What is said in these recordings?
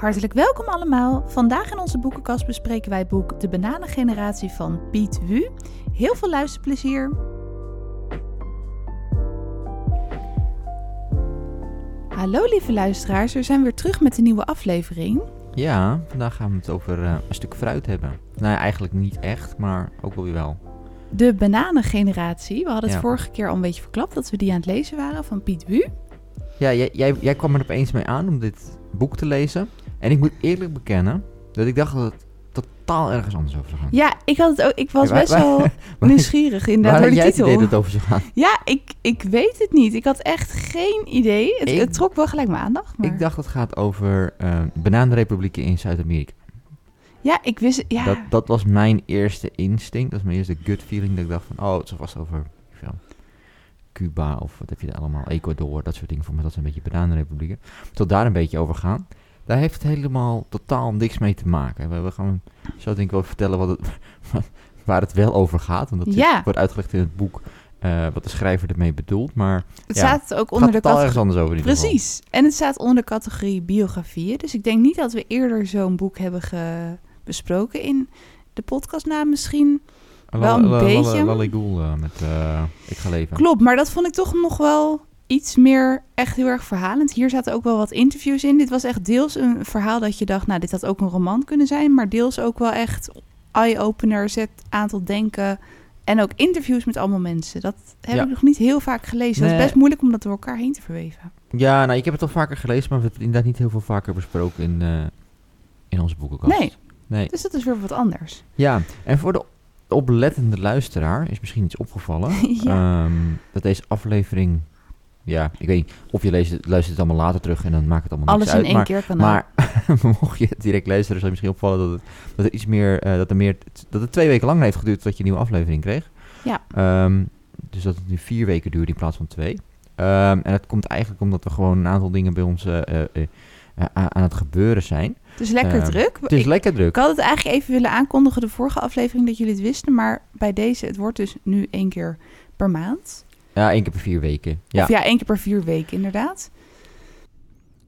Hartelijk welkom allemaal. Vandaag in onze boekenkast bespreken wij het boek De Bananengeneratie van Piet Wu. Heel veel luisterplezier. Hallo lieve luisteraars, we zijn weer terug met een nieuwe aflevering. Ja, vandaag gaan we het over eh, een stuk fruit hebben. Nou, eigenlijk niet echt, maar ook wel weer wel. De Bananengeneratie. We hadden het Ja. vorige keer al een beetje verklapt dat we die aan het lezen waren van Piet Wu. Ja, jij, jij, jij kwam er opeens mee aan om dit boek te lezen. En ik moet eerlijk bekennen dat ik dacht dat het totaal ergens anders over zou gaan. Ja, ik, had het ook, ik was Ja, waar- best wel waar- nieuwsgierig inderdaad door jij titel. het over zou gaan? Ja, ik, ik weet het niet. Ik had echt geen idee. Het, Ik- het trok wel gelijk mijn aandacht. Maar... Ik dacht dat het gaat over eh bananenrepublieken in Zuid-Amerika. Ja, ik wist... Ja, Dat, dat was mijn eerste instinct. Dat was mijn eerste gut feeling. Dat ik dacht van, oh, het vast over Cuba of wat heb je daar allemaal, Ecuador, dat soort dingen. Voor me dat zijn een beetje bananenrepublieken. Tot daar een beetje over gaan. Daar heeft het helemaal totaal niks mee te maken. We, gaan zo denk ik wel vertellen wat het, waar het wel over gaat. Want dat Ja. wordt uitgelegd in het boek eh, wat de schrijver ermee bedoelt. Maar het ja, staat ook onder gaat de categorie... anders over in ieder geval. Precies. En het staat onder de categorie biografieën. Dus ik denk niet dat we eerder zo'n boek hebben ge- besproken in de podcastnaam misschien. Wel een beetje. Lally Goel eh, met eh, Ik ga leven. Klopt, maar dat vond ik toch nog wel iets meer echt heel erg verhalend. Hier zaten ook wel wat interviews in. Dit was echt deels een verhaal dat je dacht, nou, dit had ook een roman kunnen zijn. Maar deels ook wel echt eye-opener, zet aan tot denken. En ook interviews met allemaal mensen. Dat heb Ja. ik nog niet heel vaak gelezen. Dat is best moeilijk om dat door elkaar heen te verweven. Ja, nou, ik heb het al vaker gelezen, maar we hebben het inderdaad niet heel veel vaker besproken in, eh, in onze boekenkast. Nee. Nee. Dus dat is weer wat anders. Ja, en voor de oplettende luisteraar is misschien iets opgevallen. Ja. Ehm, dat deze aflevering, ja, ik weet niet of je leest, luistert het allemaal later terug en dan maakt het allemaal Alles niks in uit. één maar, keer kan maar mocht je het direct luisteren, zou je misschien opvallen dat het, dat er iets meer, eh, dat er meer, dat het twee weken langer heeft geduurd voordat je een nieuwe aflevering kreeg. Ja. Ehm, dus dat het nu vier weken duurde in plaats van twee. Ehm, en dat komt eigenlijk omdat er gewoon een aantal dingen bij ons eh, eh, aan het gebeuren zijn. Het is lekker Ehm, druk. Het is ik, lekker druk. ik had het eigenlijk even willen aankondigen de vorige aflevering dat jullie het wisten. Maar bij deze, het wordt dus nu één keer per maand. Ja, één keer per vier weken. Ja, Of ja, één keer per vier weken inderdaad.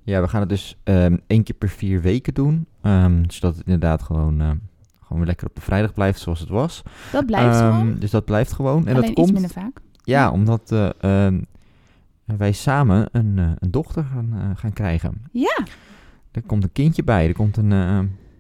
ja we gaan het dus ehm, één keer per vier weken doen. Ehm, zodat het inderdaad gewoon, ehm, gewoon weer lekker op de vrijdag blijft zoals het was. Dat blijft Ehm, gewoon. Dus dat blijft gewoon. En Alleen dat komt, minder vaak. ja, omdat eh, wij samen een, eh, een dochter gaan, eh, gaan krijgen. Ja, Er komt een kindje bij. Er komt een,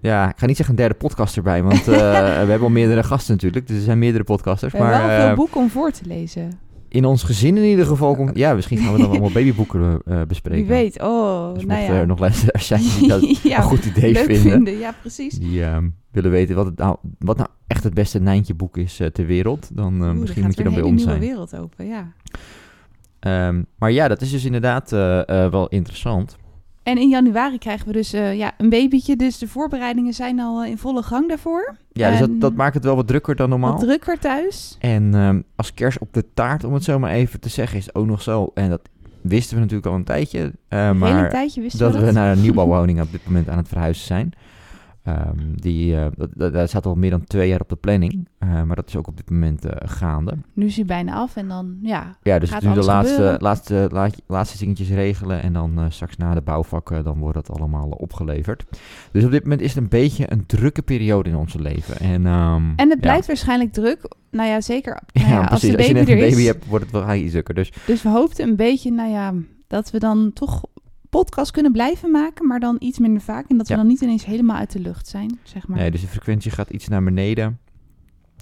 ja, ik ga niet zeggen een derde podcast erbij, want we hebben al meerdere gasten natuurlijk. Dus er zijn meerdere podcasters. we hebben maar wel eh, veel boeken om voor te lezen. In ons gezin in ieder geval komt... Ja, misschien gaan we dan allemaal babyboeken eh, bespreken. Wie weet, oh, Dus nou mochten ja. er nog luisteraars zijn die dat ja, een goed idee vinden. vinden. Ja, precies. Die ehm, willen weten wat, het nou, wat nou echt het beste Nijntje boek is eh, ter wereld. Dan eh, Oeh, misschien moet je dan bij ons nieuwe zijn. wereld open, ja. Ehm, maar ja, dat is dus inderdaad wel interessant. En in januari krijgen we dus eh, ja, een babytje. Dus de voorbereidingen zijn al eh, in volle gang daarvoor. Ja, dus dat, dat maakt het wel wat drukker dan normaal. Wat drukker thuis. En ehm, als kers op de taart, om het zo maar even te zeggen, is ook nog zo. En dat wisten we natuurlijk al een tijdje. Een maar hele tijdje wisten dat we we dat. naar een nieuwbouwwoning op dit moment aan het verhuizen zijn. Ehm, die, eh, dat, staat al meer dan twee jaar op de planning. eh, maar dat is ook op dit moment eh, gaande. Nu is hij bijna af en dan, ja. Ja, dus Gaat nu de laatste, laatste, laat- laatste dingetjes regelen. En dan straks na de bouwvakken, dan wordt dat allemaal opgeleverd. Dus op dit moment is het een beetje een drukke periode in ons leven. En, ehm, En het ja. blijft waarschijnlijk druk. Nou ja, zeker nou Ja, ja, als de Als je baby net een er baby is. hebt, wordt het wel iets drukker. Dus Dus we hoopten een beetje, nou ja, dat we dan toch podcast kunnen blijven maken, maar dan iets minder vaak. En dat we Ja. dan niet ineens helemaal uit de lucht zijn, zeg maar. Nee, dus de frequentie gaat iets naar beneden.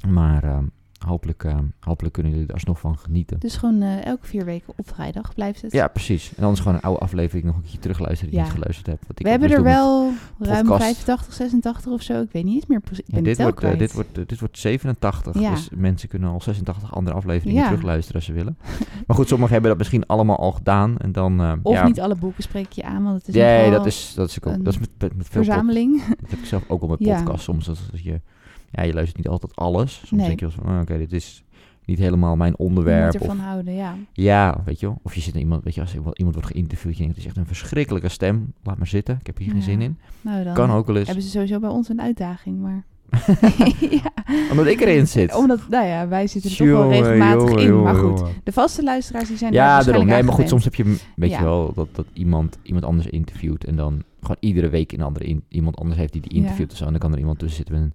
Maar ehm, hopelijk, ehm, hopelijk kunnen jullie er alsnog van genieten. Dus gewoon eh, elke vier weken op vrijdag blijft het. Ja, precies. En anders gewoon een oude aflevering nog een keertje terugluisteren die Ja. je niet geluisterd hebt. Wat ik we hebben er wel ruim podcast. 85, 86 of zo. Ik weet niet eens meer precies. Ik met- ben Ja, het dit, wordt, eh, dit, wordt, eh, dit wordt 87. Ja. Dus mensen kunnen al 86 andere afleveringen terugluisteren als ze willen. maar goed, sommigen hebben dat misschien allemaal al gedaan. En dan, eh, Of niet alle boeken spreek je aan, want het is Nee, dat is, dat is ook. een Dat is met, met, met veel pod- verzameling. Dat heb ik zelf ook al met Ja. podcasts soms. Dat, dat je, ja, je luistert niet altijd alles. Soms Nee. denk je van, oh, oké, dit is niet helemaal mijn Je onderwerp. moet ervan Of, houden, ja. ja, weet je wel. Of je zit naar iemand, weet je, als iemand iemand wordt geïnterviewd, je denkt, het is echt een verschrikkelijke stem. Laat maar zitten, ik heb hier geen Ja. zin in. Nou, dan Kan ook wel eens. hebben ze sowieso bij ons een uitdaging, maar... ja. Omdat ik erin zit. Omdat, nou ja, wij zitten er toch wel regelmatig in. Maar goed, de vaste luisteraars die zijn Ja, daarom. Nee, maar goed, soms heb je, weet Ja. je wel, dat, dat iemand, iemand anders interviewt en dan gewoon iedere week een andere in, iemand anders heeft die die Ja. interviewt of zo. En dan kan er iemand tussen zitten met een,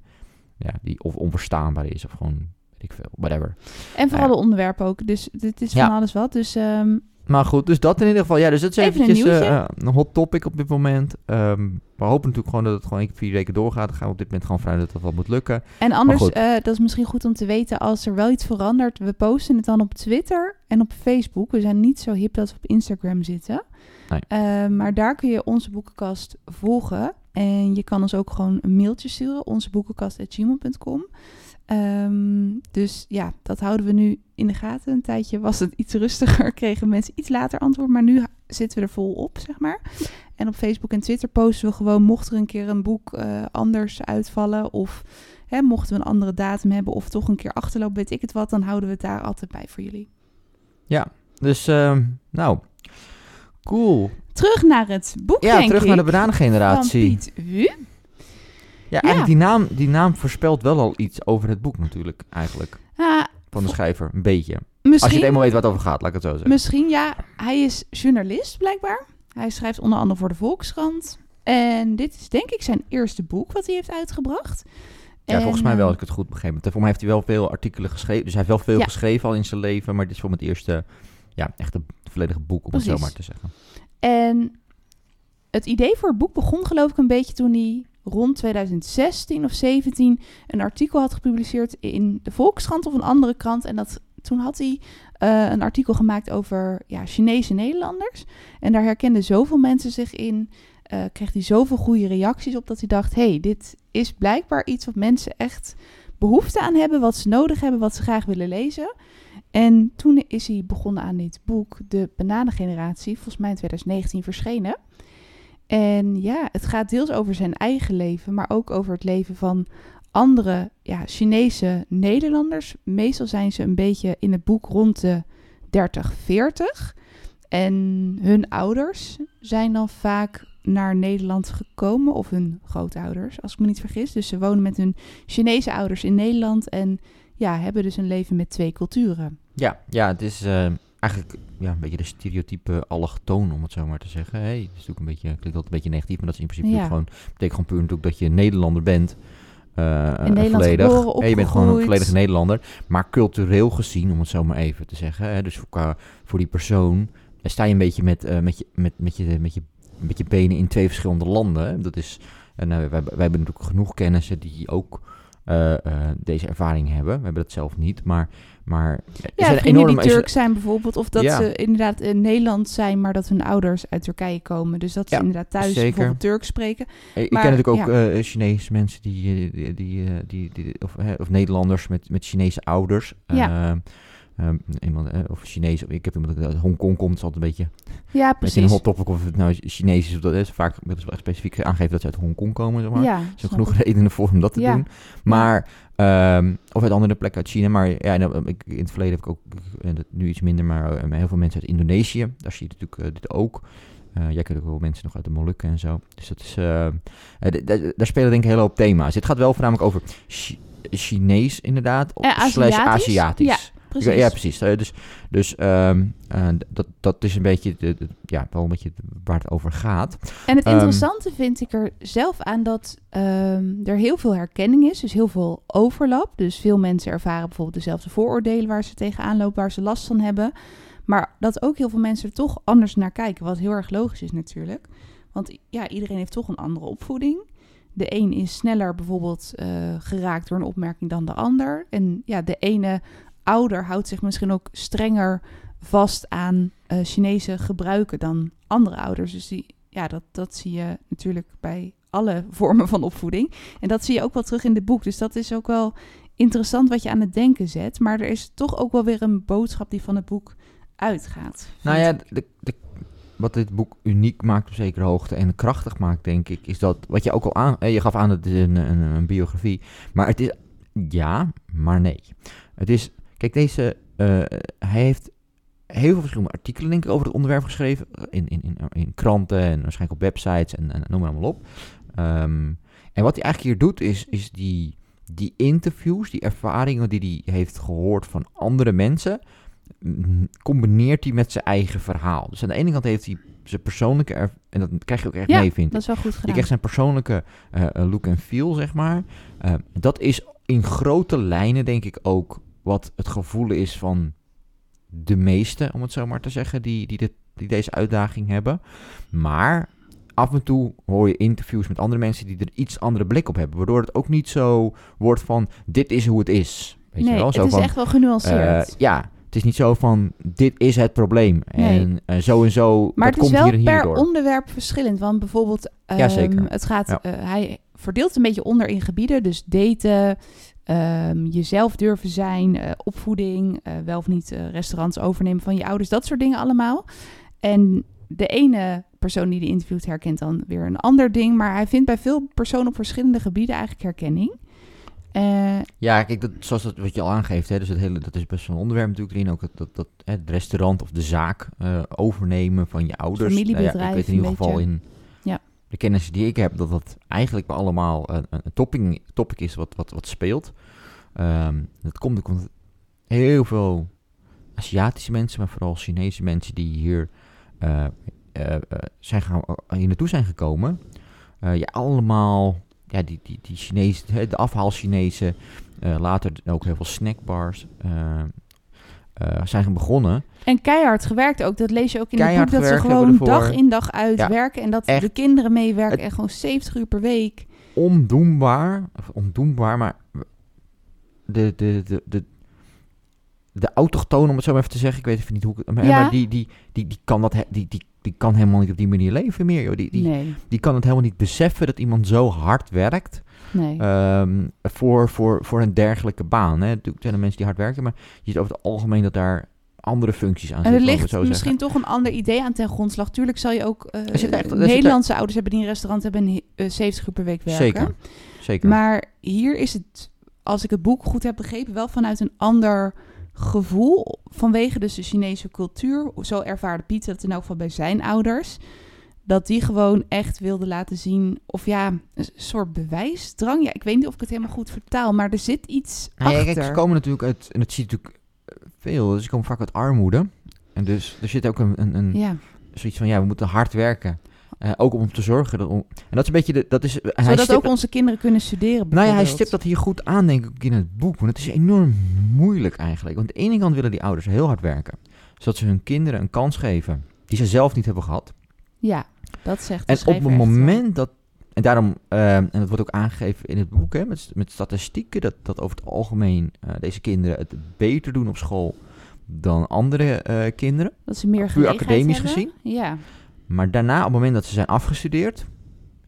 ja, die of onverstaanbaar is of gewoon, weet ik veel, whatever. En vooral Ja. de onderwerpen ook. Dus dit is Ja. van alles wat. Dus ehm, Maar goed, dus dat in ieder geval. Ja, dus dat is Even een eventjes nieuwtje. eh, een hot topic op dit moment. Ehm, we hopen natuurlijk gewoon dat het gewoon één keer vier weken doorgaat. Dan gaan we op dit moment gewoon vanuit dat dat wel moet lukken. En anders, eh, dat is misschien goed om te weten als er wel iets verandert. We posten het dan op Twitter en op Facebook. We zijn niet zo hip dat we op Instagram zitten. Nee. Eh, maar daar kun je onze boekenkast volgen. En je kan ons ook gewoon een mailtje sturen. Onzeboekenkast.gmail.com Ehm Dus ja, dat houden we nu in de gaten. Een tijdje was het iets rustiger. Kregen mensen iets later antwoord. Maar nu zitten we er vol op, zeg maar. En op Facebook en Twitter posten we gewoon... mocht er een keer een boek eh, anders uitvallen... of Hè, mochten we een andere datum hebben of toch een keer achterloop, weet ik het wat, dan houden we het daar altijd bij voor jullie. Dus, ehm, nou, cool. Terug naar het boek, Ja, denk terug ik, naar de van bananengeneratie. Piet Wu. Ja, eigenlijk die naam, die naam voorspelt wel al iets over het boek natuurlijk, eigenlijk. Ah, Van de schrijver, een beetje. Als je het eenmaal weet waar het over gaat, laat ik het zo zeggen. misschien, ja, hij is journalist blijkbaar. Hij schrijft onder andere voor de Volkskrant. En dit is denk ik zijn eerste boek wat hij heeft uitgebracht. Ja, En, volgens mij wel, als ik het goed begrepen heb. Voor mij heeft hij wel veel artikelen geschreven. Dus hij heeft wel veel Ja. geschreven al in zijn leven. Maar dit is voor het eerste, ja, echt een volledige boek, om het zo maar te zeggen. En het idee voor het boek begon geloof ik een beetje toen hij rond 2016 of 17 een artikel had gepubliceerd in de Volkskrant of een andere krant. En dat, toen had hij eh, een artikel gemaakt over ja, Chinese Nederlanders. En daar herkenden zoveel mensen zich in. eh, kreeg hij zoveel goede reacties op dat hij dacht: hey, dit is blijkbaar iets wat mensen echt behoefte aan hebben, wat ze nodig hebben, wat ze graag willen lezen. En toen is hij begonnen aan dit boek, De Bananengeneratie, volgens mij in 2019 verschenen. En ja, het gaat deels over zijn eigen leven, maar ook over het leven van andere ja, Chinese Nederlanders. Meestal zijn ze een beetje in het boek rond de 30, 40. En hun ouders zijn dan vaak naar Nederland gekomen, of hun grootouders, als ik me niet vergis. Dus ze wonen met hun Chinese ouders in Nederland en ja, hebben dus een leven met twee culturen. Ja, ja het is eh, eigenlijk ja, een beetje de stereotype allochtoon, om het zo maar te zeggen. Hey, het is natuurlijk een beetje, klinkt altijd een beetje negatief, maar dat is in principe Ja. gewoon, betekent gewoon puur natuurlijk dat je een Nederlander bent. eh, eh, Nederland volledig. geboren, Ja, je bent gewoon een volledige Nederlander. Maar cultureel gezien, om het zo maar even te zeggen. Hè, dus voor, voor die persoon eh, sta je een beetje met, eh, met, je, met, met, je, met, je, met je benen in twee verschillende landen. hè. Dat is, en eh, wij, wij hebben natuurlijk genoeg kennissen die ook eh, eh, deze ervaring hebben. We hebben dat zelf niet, maar... maar Ja, vrienden enorme- die Turk zijn bijvoorbeeld. Of dat Ja. ze inderdaad in Nederland zijn, maar dat hun ouders uit Turkije komen. Dus dat ze Ja, inderdaad thuis zeker. bijvoorbeeld Turks spreken. Eh, Ik Maar, ken natuurlijk ook ja. eh, Chinese mensen die, die, die, die, die- of, of Nederlanders met, met Chinese ouders. Ja. Eh, ehm, iemand, eh, of Chinees, of ik heb iemand uit Hongkong komt, is altijd een beetje, Ja, beetje een precies. hot topic of het nou Chinees is. Of dat is vaak dat is wel echt specifiek aangeven dat ze uit Hongkong komen, zeg maar. Ja, Er zijn genoeg ik. redenen voor om dat te Ja. doen. Maar, ehm, of uit andere plekken uit China. Maar ja, nou, ik, in het verleden heb ik ook, en dat nu iets minder, maar eh, heel veel mensen uit Indonesië. Daar zie je natuurlijk eh, dit ook. Eh, jij kent ook wel mensen nog uit de Molukken en zo. Dus dat is, eh, eh, daar spelen denk ik een hele hoop thema's. Dit gaat wel voornamelijk over Chi- Chinees inderdaad, of slash Aziatisch? Precies. Ja, precies. Eh, dus dus ehm, eh, dat, dat is een beetje, de, de- ja, wel een beetje waar het over gaat. En het Ehm, interessante vind ik er zelf aan dat ehm, er heel veel herkenning is. Dus heel veel overlap. Dus veel mensen ervaren bijvoorbeeld dezelfde vooroordelen waar ze tegenaan lopen, waar ze last van hebben. Maar dat ook heel veel mensen er toch anders naar kijken. Wat heel erg logisch is natuurlijk. Want ja, iedereen heeft toch een andere opvoeding. De een is sneller bijvoorbeeld eh, geraakt door een opmerking dan de ander. En ja, de ene ouder houdt zich misschien ook strenger vast aan eh, Chinese gebruiken dan andere ouders. Dus die, ja, dat, dat zie je natuurlijk bij alle vormen van opvoeding. En dat zie je ook wel terug in dit boek. Dus dat is ook wel interessant wat je aan het denken zet. Maar er is toch ook wel weer een boodschap die van het boek uitgaat. Nou ja, de, de, wat dit boek uniek maakt op zekere hoogte en krachtig maakt, denk ik, is dat wat je ook al aan. eh, Je gaf aan dat het een, een, een biografie. Maar het is. Ja, maar nee. Het is. Kijk, deze. eh, hij heeft heel veel verschillende artikelen, denk ik, over het onderwerp geschreven. In, in, in, in kranten en waarschijnlijk op websites en, en noem maar allemaal op. Ehm, en wat hij eigenlijk hier doet, is, is die, die interviews, die ervaringen die hij heeft gehoord van andere mensen mm, combineert hij met zijn eigen verhaal. Dus aan de ene kant heeft hij zijn persoonlijke... erv- en dat krijg je ook echt Ja, mee, vind ik. Dat is wel goed Je gedaan. krijgt zijn persoonlijke eh, look en feel, zeg maar. Eh, dat is in grote lijnen, denk ik, ook wat het gevoel is van de meesten, om het zo maar te zeggen, die, die, dit, die deze uitdaging hebben. Maar af en toe hoor je interviews met andere mensen die er iets andere blik op hebben. Waardoor het ook niet zo wordt van, dit is hoe het is. Weet nee, je wel? het Zo is van, echt wel genuanceerd. eh, ja, het is niet zo van, dit is het probleem. Nee. En eh, zo en zo, maar dat het is komt wel hier en per hierdoor. onderwerp verschillend. Want bijvoorbeeld, Ja, zeker. het gaat, Ja. eh, hij verdeelt een beetje onder in gebieden. Dus daten, ehm, jezelf durven zijn, eh, opvoeding, eh, wel of niet eh, restaurants overnemen van je ouders. Dat soort dingen allemaal. En de ene persoon die de interviewt herkent dan weer een ander ding. Maar hij vindt bij veel personen op verschillende gebieden eigenlijk herkenning. Ja, kijk, dat, zoals dat wat je al aangeeft, hè, dus het hele, dat is best wel een onderwerp natuurlijk erin. Ook dat, dat, het restaurant of de zaak overnemen van je ouders. Familiebedrijf Nou ja, ik weet in ieder geval in. De kennis die ik heb, dat dat eigenlijk allemaal een, een topic, topic is wat, wat, wat speelt. Ehm, dat komt ook heel veel Aziatische mensen, maar vooral Chinese mensen die hier eh, eh, eh, zijn gaan, hier naartoe zijn gekomen. eh, ja, allemaal ja, die, die, die Chinezen, de afhaal Chinezen, later ook heel veel snackbars eh, zijn begonnen. En keihard gewerkt ook. Dat lees je ook in het boek. Dat ze gewoon dag in dag uit Ja, werken. En dat echt. de kinderen meewerken. En gewoon 70 uur per week. ondoenbaar, of ondoenbaar, maar de, de, de, de, de autochtoon, om het zo maar even te zeggen, ik weet even niet hoe ik het, maar, Ja. maar die, die, die, die, kan dat, die, die, die kan helemaal niet op die manier leven meer, joh. Die, die, nee, die kan het helemaal niet beseffen dat iemand zo hard werkt nee. ehm, voor, voor, voor een dergelijke baan. Hè. Natuurlijk zijn er mensen die hard werken, maar je ziet over het algemeen dat daar andere functies aan en er ligt het zo misschien zeggen. toch een ander idee aan ten grondslag. Tuurlijk zal je ook eh, Er er Nederlandse ouders hebben die een restaurant hebben en eh, 70 uur per week werken. Zeker, zeker. Maar hier is het, als ik het boek goed heb begrepen, wel vanuit een ander gevoel. Vanwege dus de Chinese cultuur. Zo ervaarde Pieter dat in elk geval bij zijn ouders. Dat die gewoon echt wilde laten zien. Of ja, een soort bewijsdrang. Ja, ik weet niet of ik het helemaal goed vertaal. Maar er zit iets ja, achter. kijk, ze komen natuurlijk uit, en dat zie je natuurlijk eh, veel, dus ze komen vaak uit armoede. En dus er zit ook een, een, een Ja, zoiets van, ja, we moeten hard werken. Eh, ook om te zorgen dat... om- en dat is een beetje, de, dat is... hij zodat stipt- ook onze kinderen kunnen studeren Nou ja, hij stipt dat hier goed aan, denk ik, in het boek. Want het is enorm moeilijk eigenlijk. Want aan de ene kant willen die ouders heel hard werken. Zodat ze hun kinderen een kans geven die ze zelf niet hebben gehad. Ja, dat zegt de En op het echt moment dat... En daarom, eh, en dat wordt ook aangegeven in het boek, hè, met, met statistieken, dat, dat over het algemeen eh, deze kinderen het beter doen op school dan andere eh, kinderen. Dat ze meer puur academisch hebben. gezien. Ja, Maar daarna, op het moment dat ze zijn afgestudeerd,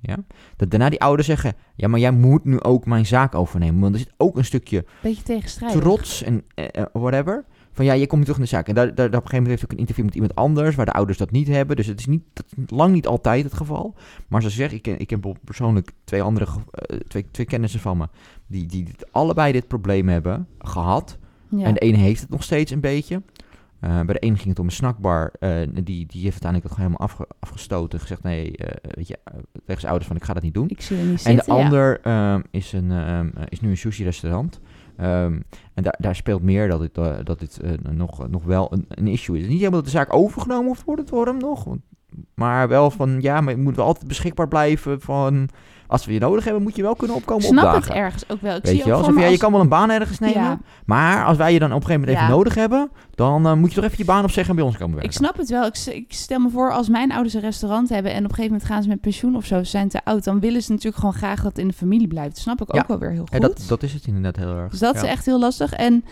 ja, dat daarna die ouders zeggen, ja, maar jij moet nu ook mijn zaak overnemen. Want er zit ook een stukje beetje tegenstrijdig. trots en eh, whatever. Van ja, je komt nu terug in de zaak. En daar, daar, daar op een gegeven moment heeft ook een interview met iemand anders, waar de ouders dat niet hebben. Dus het is niet, dat is lang niet altijd het geval. Maar zoals ik zeg, ik ken, ik ken persoonlijk twee andere, eh, twee, twee kennissen van me, die, die allebei dit probleem hebben gehad. Ja. En de ene heeft het nog steeds een beetje. Eh, bij de ene ging het om een snackbar. eh, die, die heeft uiteindelijk dat gewoon helemaal afge, afgestoten. Gezegd, nee, eh, weet je, tegen zijn ouders van, ik ga dat niet doen. Ik zie niet En de zitten, ander ehm, is, een, ehm, eh, is nu een sushi-restaurant. Ehm, en daar, daar speelt meer dat dit, eh, dat eh, nog, nog wel een, een issue is. Niet helemaal dat de zaak overgenomen hoeft worden door hem nog. Maar wel van, ja, maar je moet wel altijd beschikbaar blijven van... Als we je nodig hebben, moet je wel kunnen Ik opkomen snap opdagen. het ergens ook wel. Ik Weet zie je wel? me ja, je kan wel een baan ergens nemen. Ja. Maar als wij je dan op een gegeven moment even Ja. nodig hebben... dan eh, moet je toch even je baan opzeggen en bij ons komen werken. Ik snap het wel. Ik, ik stel me voor, als mijn ouders een restaurant hebben en op een gegeven moment gaan ze met pensioen of zo, zijn te oud, dan willen ze natuurlijk gewoon graag dat het in de familie blijft. Dat snap ik Ja. ook wel weer heel goed. En dat, dat is het inderdaad heel erg. dus dat is echt heel lastig. En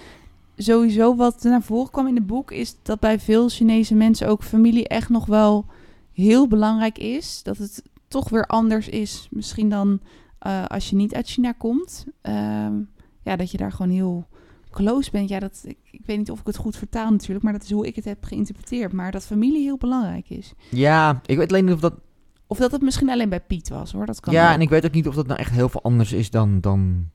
sowieso wat naar voren kwam in het boek is dat bij veel Chinese mensen ook familie echt nog wel heel belangrijk is. Dat het toch weer anders is misschien dan eh, als je niet uit China komt. Ehm, ja, dat je daar gewoon heel close bent. Ja, dat, ik, ik weet niet of ik het goed vertaal natuurlijk, maar dat is hoe ik het heb geïnterpreteerd. Maar dat familie heel belangrijk is. Ja, ik weet alleen niet of dat... Of dat het misschien alleen bij Piet was, hoor. Dat kan Ja, ook. en ik weet ook niet of dat nou echt heel veel anders is dan, dan,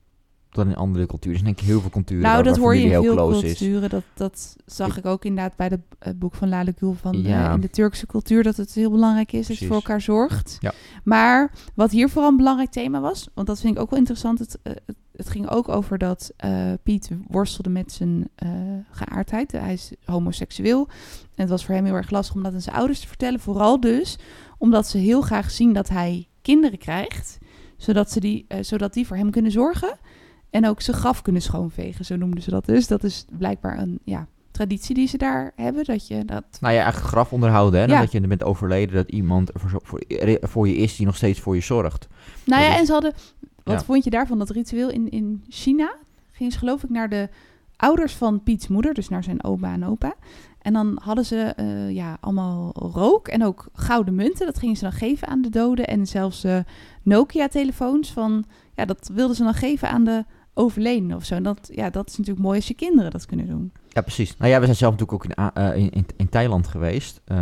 dan in andere culturen. Denk ik heel veel culturen Nou, waar, dat waar hoor je in heel veel is. culturen. Dat, dat zag ik ook inderdaad bij de- het boek van Lale Gül van eh, in de Turkse cultuur. Dat het heel belangrijk is dat je voor elkaar zorgt. Ja. Maar wat hier vooral een belangrijk thema was, want dat vind ik ook wel interessant. Het, eh, het, ging ook over dat eh, Piet worstelde met zijn eh, geaardheid. Hij is homoseksueel. En het was voor hem heel erg lastig om dat aan zijn ouders te vertellen. Vooral dus omdat ze heel graag zien dat hij kinderen krijgt. Zodat, ze die, eh, zodat die voor hem kunnen zorgen. En ook zijn graf kunnen schoonvegen, zo noemden ze dat dus. Dat is blijkbaar een ja, traditie die ze daar hebben. Dat je dat... Nou ja, eigenlijk graf onderhouden. Hè? Ja. Dat je bent overleden, dat iemand voor, voor, voor je is die nog steeds voor je zorgt. Nou ja, is- en ze hadden... Wat Ja. vond je daarvan, dat ritueel in, in China? Gingen ze geloof ik naar de ouders van Piets moeder, dus naar zijn oma en opa. En dan hadden ze eh, ja, allemaal rook en ook gouden munten. Dat gingen ze dan geven aan de doden. En zelfs eh, Nokia-telefoons van... Ja, dat wilden ze dan geven aan de overledenen of zo. En dat, ja, dat is natuurlijk mooi als je kinderen dat kunnen doen. Ja, precies. Nou ja, we zijn zelf natuurlijk ook in, eh, in, in, in Thailand geweest. eh,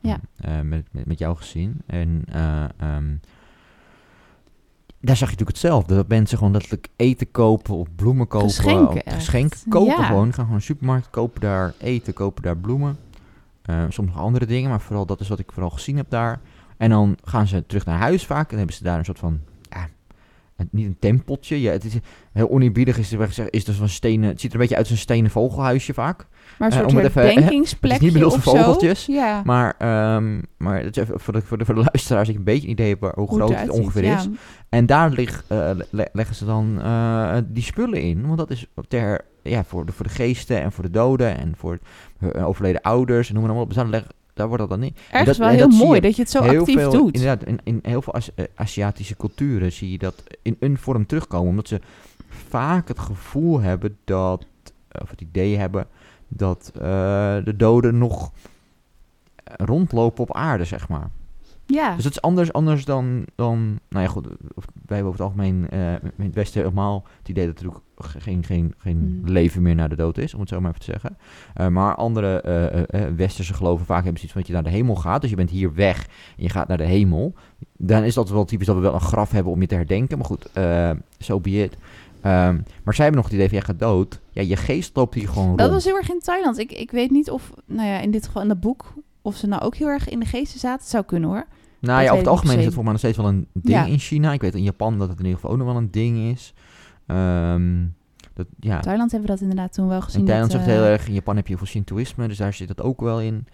Ja. eh, met, met, met jouw gezin. En eh, ehm, daar zag je natuurlijk hetzelfde. Dat mensen gewoon letterlijk eten kopen of bloemen kopen. Geschenken of. Geschenken kopen Ja. gewoon. Gaan gewoon naar de supermarkt, kopen daar eten, kopen daar bloemen. Soms nog andere dingen, maar vooral dat is wat ik vooral gezien heb daar. En dan gaan ze terug naar huis vaak. En hebben ze daar een soort van... Niet een tempeltje. Ja, het is heel oneerbiedig is er gezegd. Is dus van stenen. Het ziet er een beetje uit als een stenen vogelhuisje vaak. Maar een Eh, soort om het herdenkingsplekje het is niet bedoeld voor vogeltjes, Ja, Maar, ehm, maar het is even voor, de, voor, de, voor de luisteraars je een beetje een idee waar- hoe hoe groot het ongeveer ja. is. En daar lig, eh, le- leggen ze dan eh, die spullen in. Want dat is ter, ja, voor, de, voor de geesten en voor de doden en voor overleden ouders en noem maar op. Dus daar, leg- daar wordt dat dan in. Ergens dat- wel heel dat mooi je dat je het zo heel actief veel, doet. Inderdaad, in, in heel veel As- eh, Aziatische culturen zie je dat in een vorm terugkomen. Omdat ze vaak het gevoel hebben dat, of het idee hebben, dat eh, de doden nog rondlopen op aarde, zeg maar. Ja, Dus het is anders, anders dan, dan, nou ja goed, wij hebben over het algemeen eh, in het Westen helemaal het idee dat er ook ge- geen, geen, geen Mm. leven meer naar de dood is, om het zo maar even te zeggen. Eh, maar andere eh, Westerse geloven vaak hebben zoiets van dat je naar de hemel gaat, dus je bent hier weg en je gaat naar de hemel. Dan is dat wel typisch dat we wel een graf hebben om je te herdenken, maar goed, eh so be it. Ehm, maar zij hebben nog het idee van, jij gaat dood. Ja, je geest loopt hier gewoon dat rond. was heel erg in Thailand. Ik, ik weet niet of, nou ja, in dit geval in dat boek, of ze nou ook heel erg in de geesten zaten. Het zou kunnen hoor. Nou Dat ja, over het algemeen is het voor mij nog steeds wel een ding Ja. in China. Ik weet in Japan dat het in ieder geval ook nog wel een ding is. Ehm, dat, ja. In Thailand hebben we dat inderdaad toen wel gezien. In Thailand zegt het heel eh, erg, in Japan heb je heel veel Shintoïsme, dus daar zit dat ook wel in.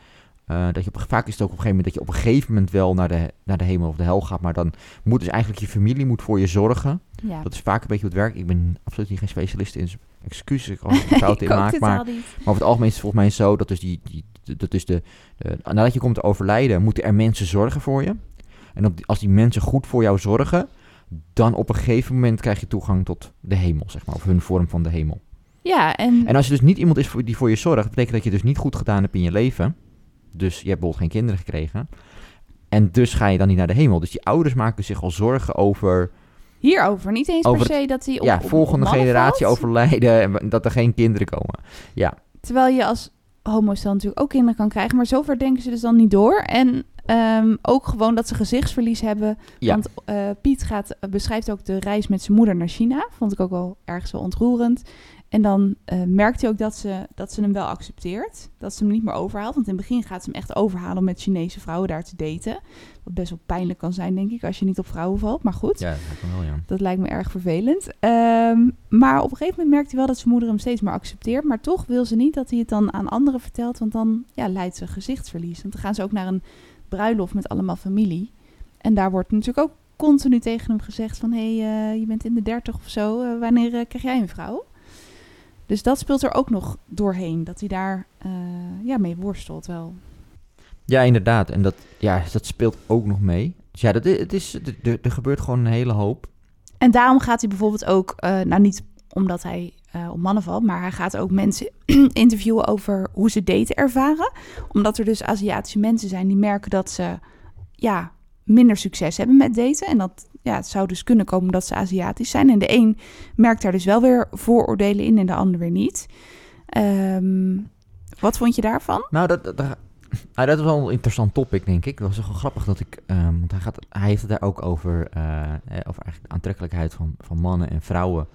Eh, dat je op, vaak is het ook op een gegeven moment dat je op een gegeven moment wel naar de, naar de hemel of de hel gaat, maar dan moet dus eigenlijk je familie moet voor je zorgen. Ja. Dat is vaak een beetje hoe het werkt. Ik ben absoluut niet geen specialist in, excuses als ik fouten in maak, maar over het algemeen is het volgens mij zo dat dus die, die dat is de, de nadat je komt te overlijden, moeten er mensen zorgen voor je. En op die- als die mensen goed voor jou zorgen, dan op een gegeven moment krijg je toegang tot de hemel, zeg maar, of hun vorm van de hemel. Ja, en, En als je dus niet iemand is die voor je zorgt, betekent dat je dus niet goed gedaan hebt in je leven. Dus je hebt bijvoorbeeld geen kinderen gekregen. En dus ga je dan niet naar de hemel. Dus die ouders maken zich al zorgen over hierover niet eens Over per se dat hij op, ja, op volgende generatie valt. overlijden en dat er geen kinderen komen. Ja, Terwijl je als homostel natuurlijk ook kinderen kan krijgen. Maar zover denken ze dus dan niet door. En ehm, ook gewoon dat ze gezichtsverlies hebben. Ja. Want eh, Piet gaat, beschrijft ook de reis met zijn moeder naar China. Vond ik ook wel ergens wel ontroerend. En dan eh, merkt hij ook dat ze, dat ze hem wel accepteert. Dat ze hem niet meer overhaalt. Want in het begin gaat ze hem echt overhalen om met Chinese vrouwen daar te daten. Wat best wel pijnlijk kan zijn, denk ik, als je niet op vrouwen valt. Maar goed. ja dat wel, ja. Dat lijkt me erg vervelend. Ehm, maar op een gegeven moment merkt hij wel dat zijn moeder hem steeds meer accepteert. Maar toch wil ze niet dat hij het dan aan anderen vertelt. Want dan ja, leidt ze gezichtsverlies. Want dan gaan ze ook naar een bruiloft met allemaal familie. En daar wordt natuurlijk ook continu tegen hem gezegd van... hé, hey, eh, je bent in de dertig of zo. eh, wanneer eh, krijg jij een vrouw? Dus dat speelt er ook nog doorheen. Dat hij daar ja, mee worstelt wel. Ja, inderdaad. En dat, ja, dat speelt ook nog mee. Dus ja, dat, het is, er- gebeurt gewoon een hele hoop. En daarom gaat hij bijvoorbeeld ook, nou niet omdat hij eh, op mannen valt, maar hij gaat ook mensen interviewen over hoe ze daten ervaren. Omdat er dus Aziatische mensen zijn die merken dat ze ja, minder succes hebben met daten. En dat ja, het zou dus kunnen komen dat ze Aziatisch zijn. En de een merkt daar dus wel weer vooroordelen in en de ander weer niet. Ehm, wat vond je daarvan? Nou, dat, dat, ah, dat is wel een interessant topic, denk ik. Dat was wel grappig dat ik... ehm, want hij, gaat, hij heeft het daar ook over... eh, over eigenlijk de aantrekkelijkheid van, van mannen en vrouwen...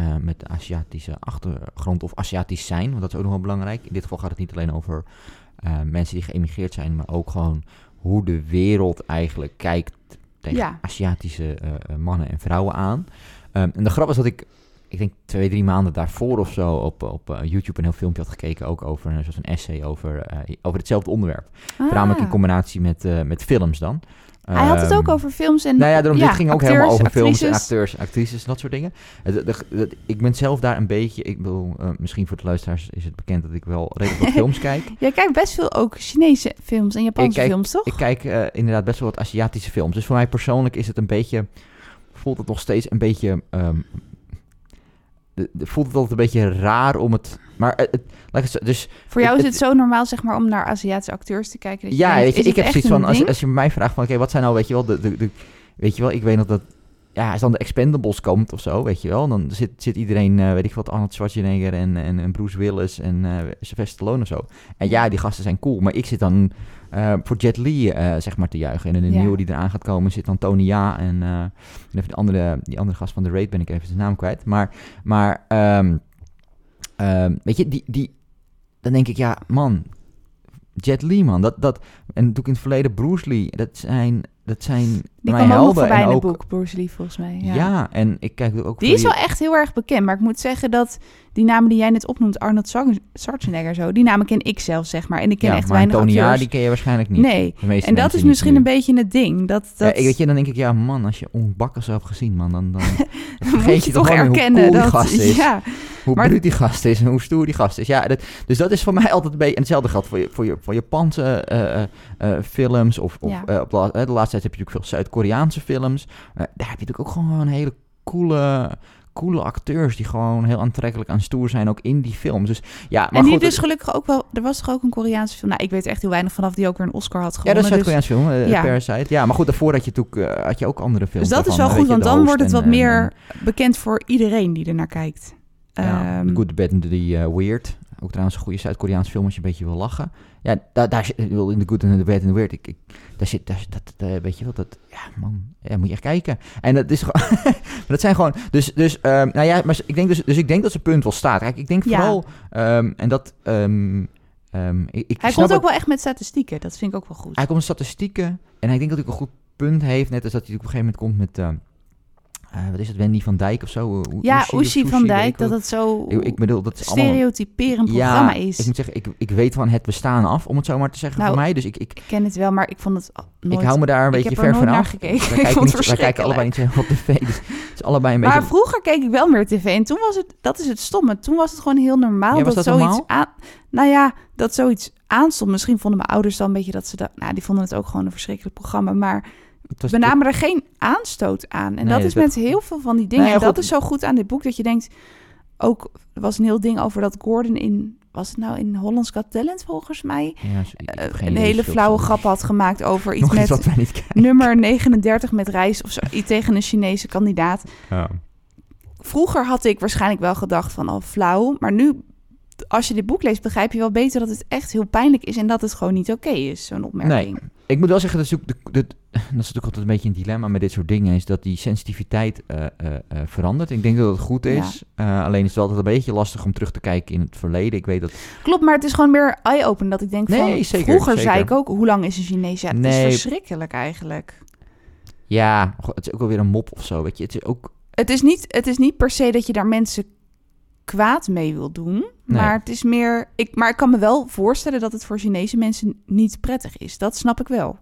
eh, met de Aziatische achtergrond of Aziatisch zijn. Want dat is ook nog wel belangrijk. In dit geval gaat het niet alleen over eh, mensen die geëmigreerd zijn... maar ook gewoon hoe de wereld eigenlijk kijkt tegen Ja. Aziatische eh, mannen en vrouwen aan. Ehm, en de grap is dat ik ik denk twee, drie maanden daarvoor of zo op, op YouTube een heel filmpje had gekeken. Ook over, zoals een essay over, over hetzelfde onderwerp. Voornamelijk in Ah. combinatie met, met films dan. Hij had het Ehm, ook over films en Nou ja, daarom, ja, dit ging ook acteurs, helemaal over films en actrices. acteurs, actrices, dat soort dingen. De- de- de- ik ben zelf daar een beetje, ik bedoel, eh, misschien voor de luisteraars is het bekend dat ik wel redelijk wat films kijk. Jij kijkt best veel ook Chinese films en Japanse kijk- films, toch? Ik kijk eh, inderdaad best wel wat Aziatische films. Dus voor mij persoonlijk is het een beetje, voelt het nog steeds een beetje, ehm, voelt het altijd een beetje raar om het, maar het, het- dus Voor jou is het zo normaal, zeg maar, om naar Aziatische acteurs te kijken. Dat je Ja, denkt, weet je, is ik heb zoiets van, als, als je mij vraagt van, oké, wat zijn nou, weet je wel, de, de, de, weet je wel, ik weet nog dat, ja, als dan de Expendables komt of zo, weet je wel, dan zit, zit iedereen, eh, weet ik wat, Arnold Schwarzenegger en, en, en Bruce Willis en eh Sylvester Stallone of zo. En ja, die gasten zijn cool, maar ik zit dan eh, voor Jet Li, zeg maar, te juichen. En in de Ja. nieuwe die eraan gaat komen zit dan Tony Ja en, en even de andere, die andere gast van de Raid ben ik even zijn naam kwijt. Maar, maar ehm, ehm, weet je, die, die, dan denk ik, ja, man, Jet Li, man. Dat, dat, en ik in het verleden Bruce Lee. Dat zijn, dat zijn Die mijn helden. En ook, boek, Bruce Lee, volgens mij. ja. Ja. en ik kijk ook Die is wel echt heel erg bekend. Maar ik moet zeggen dat die namen die jij net opnoemt, Arnold Schwar- Schwarzenegger zo, die namen ken ik zelf, zeg maar. En ik ken ja, echt maar weinig Tony Ja, acteurs. die ken je waarschijnlijk niet. Nee, en dat is misschien nu. een beetje het ding. Dat, dat... Ja, ik, weet je, dan denk ik, ja man, als je onbakken zo hebt gezien, man, dan, dan moet je je toch weer hoe cool dat... gast is. Ja, hoe maar- bruut die gast is en hoe stoer die gast is. Ja, dat, dus dat is voor mij altijd een beetje... En hetzelfde geldt voor je, voor je, voor Japanse eh, films. Of, of Ja. de laatste tijd heb je natuurlijk veel Zuid-Koreaanse films. Eh, daar heb je natuurlijk ook gewoon hele coole, coole acteurs... die gewoon heel aantrekkelijk aan stoer zijn, ook in die films. Dus ja, maar en die goed, dus gelukkig ook wel... Er was toch ook een Koreaanse film? Nou, ik weet echt heel weinig vanaf die ook weer een Oscar had Ja, gewonnen. dat is dus- Zuid-Koreaans film, eh, ja. Parasite. Ja, maar goed, daarvoor had je, natuurlijk, eh, had je ook andere films. Dus dat is wel goed, je, want dan wordt het wat en, meer bekend voor iedereen die er naar kijkt. Ja, Ehm, The Good, The Bad and The Weird. Ook trouwens een goede Zuid-Koreaans film als je een beetje wil lachen. Ja, daar, daar wil in The Good and The Bad and The Weird. Ik, ik, daar zit, daar, dat, dat, weet je wel, dat, ja man, ja, moet je echt kijken. En dat is gewoon, dat zijn gewoon, dus, dus, ehm, nou ja, maar ik denk dus, dus ik denk dat zijn punt wel staat. Kijk, ik denk Ja. vooral, ehm, en dat, ehm, ik, ik hij komt ook wel echt met statistieken. Dat vind ik ook wel goed. hij komt met statistieken en ik denk dat hij ook een goed punt heeft. Net als dat hij op een gegeven moment komt met, eh, wat is het, Wendy van Dijk of zo? Ja, Oeshi van Dijk, dat het zo Ik, ik bedoel, dat is allemaal... stereotyperend programma is. Ik moet zeggen, ik, ik weet van het bestaan af, om het zo maar te zeggen Nou, voor mij. Dus ik, ik, Ik ken het wel, maar ik vond het nooit... ik hou me daar een ik beetje heb er ver nooit van naar af. gekeken. Wij Ik kijken, vond het niet, wij kijken allebei niet zo op tv. Dus het is allebei een Maar beetje... vroeger keek ik wel meer tv en toen was het, dat is het stomme, toen was het gewoon heel normaal Ja, dat, dat zoiets normaal? aan, nou ja, dat zoiets aanstond. Misschien vonden mijn ouders dan een beetje dat ze dat, nou, die vonden het ook gewoon een verschrikkelijk programma, maar we namen er geen aanstoot aan. En Nee, dat is dat- met heel veel van die dingen. Nee, ja, en dat is zo goed aan dit boek dat je denkt, ook er was een heel ding over dat Gordon in, was het nou in Hollands Got Talent volgens mij, Ja, eh, een hele flauwe grap had gemaakt over iets met nummer 39 met reis of zo, iets tegen een Chinese kandidaat. Ja. Vroeger had ik waarschijnlijk wel gedacht van al flauw, maar nu als je dit boek leest begrijp je wel beter dat het echt heel pijnlijk is en dat het gewoon niet oké is, zo'n opmerking. Ik moet wel zeggen, dat is, de, de- dat is natuurlijk altijd een beetje een dilemma met dit soort dingen, is dat die sensitiviteit eh, eh, eh, verandert. Ik denk dat het goed is, alleen is het altijd een beetje lastig om terug te kijken in het verleden. Ik weet dat... Klopt, maar het is gewoon meer eye-open dat ik denk Nee, van zeker, vroeger zeker. zei ik ook hoe lang is een Chinees? Ja, het Nee. is verschrikkelijk eigenlijk. Ja, het is ook wel weer een mop of zo, weet je. Het is ook... Het is niet, het is niet per se dat je daar mensen kwaad mee wil doen, maar het is meer. Ik, maar ik kan me wel voorstellen dat het voor Chinese mensen niet prettig is. Dat snap ik wel.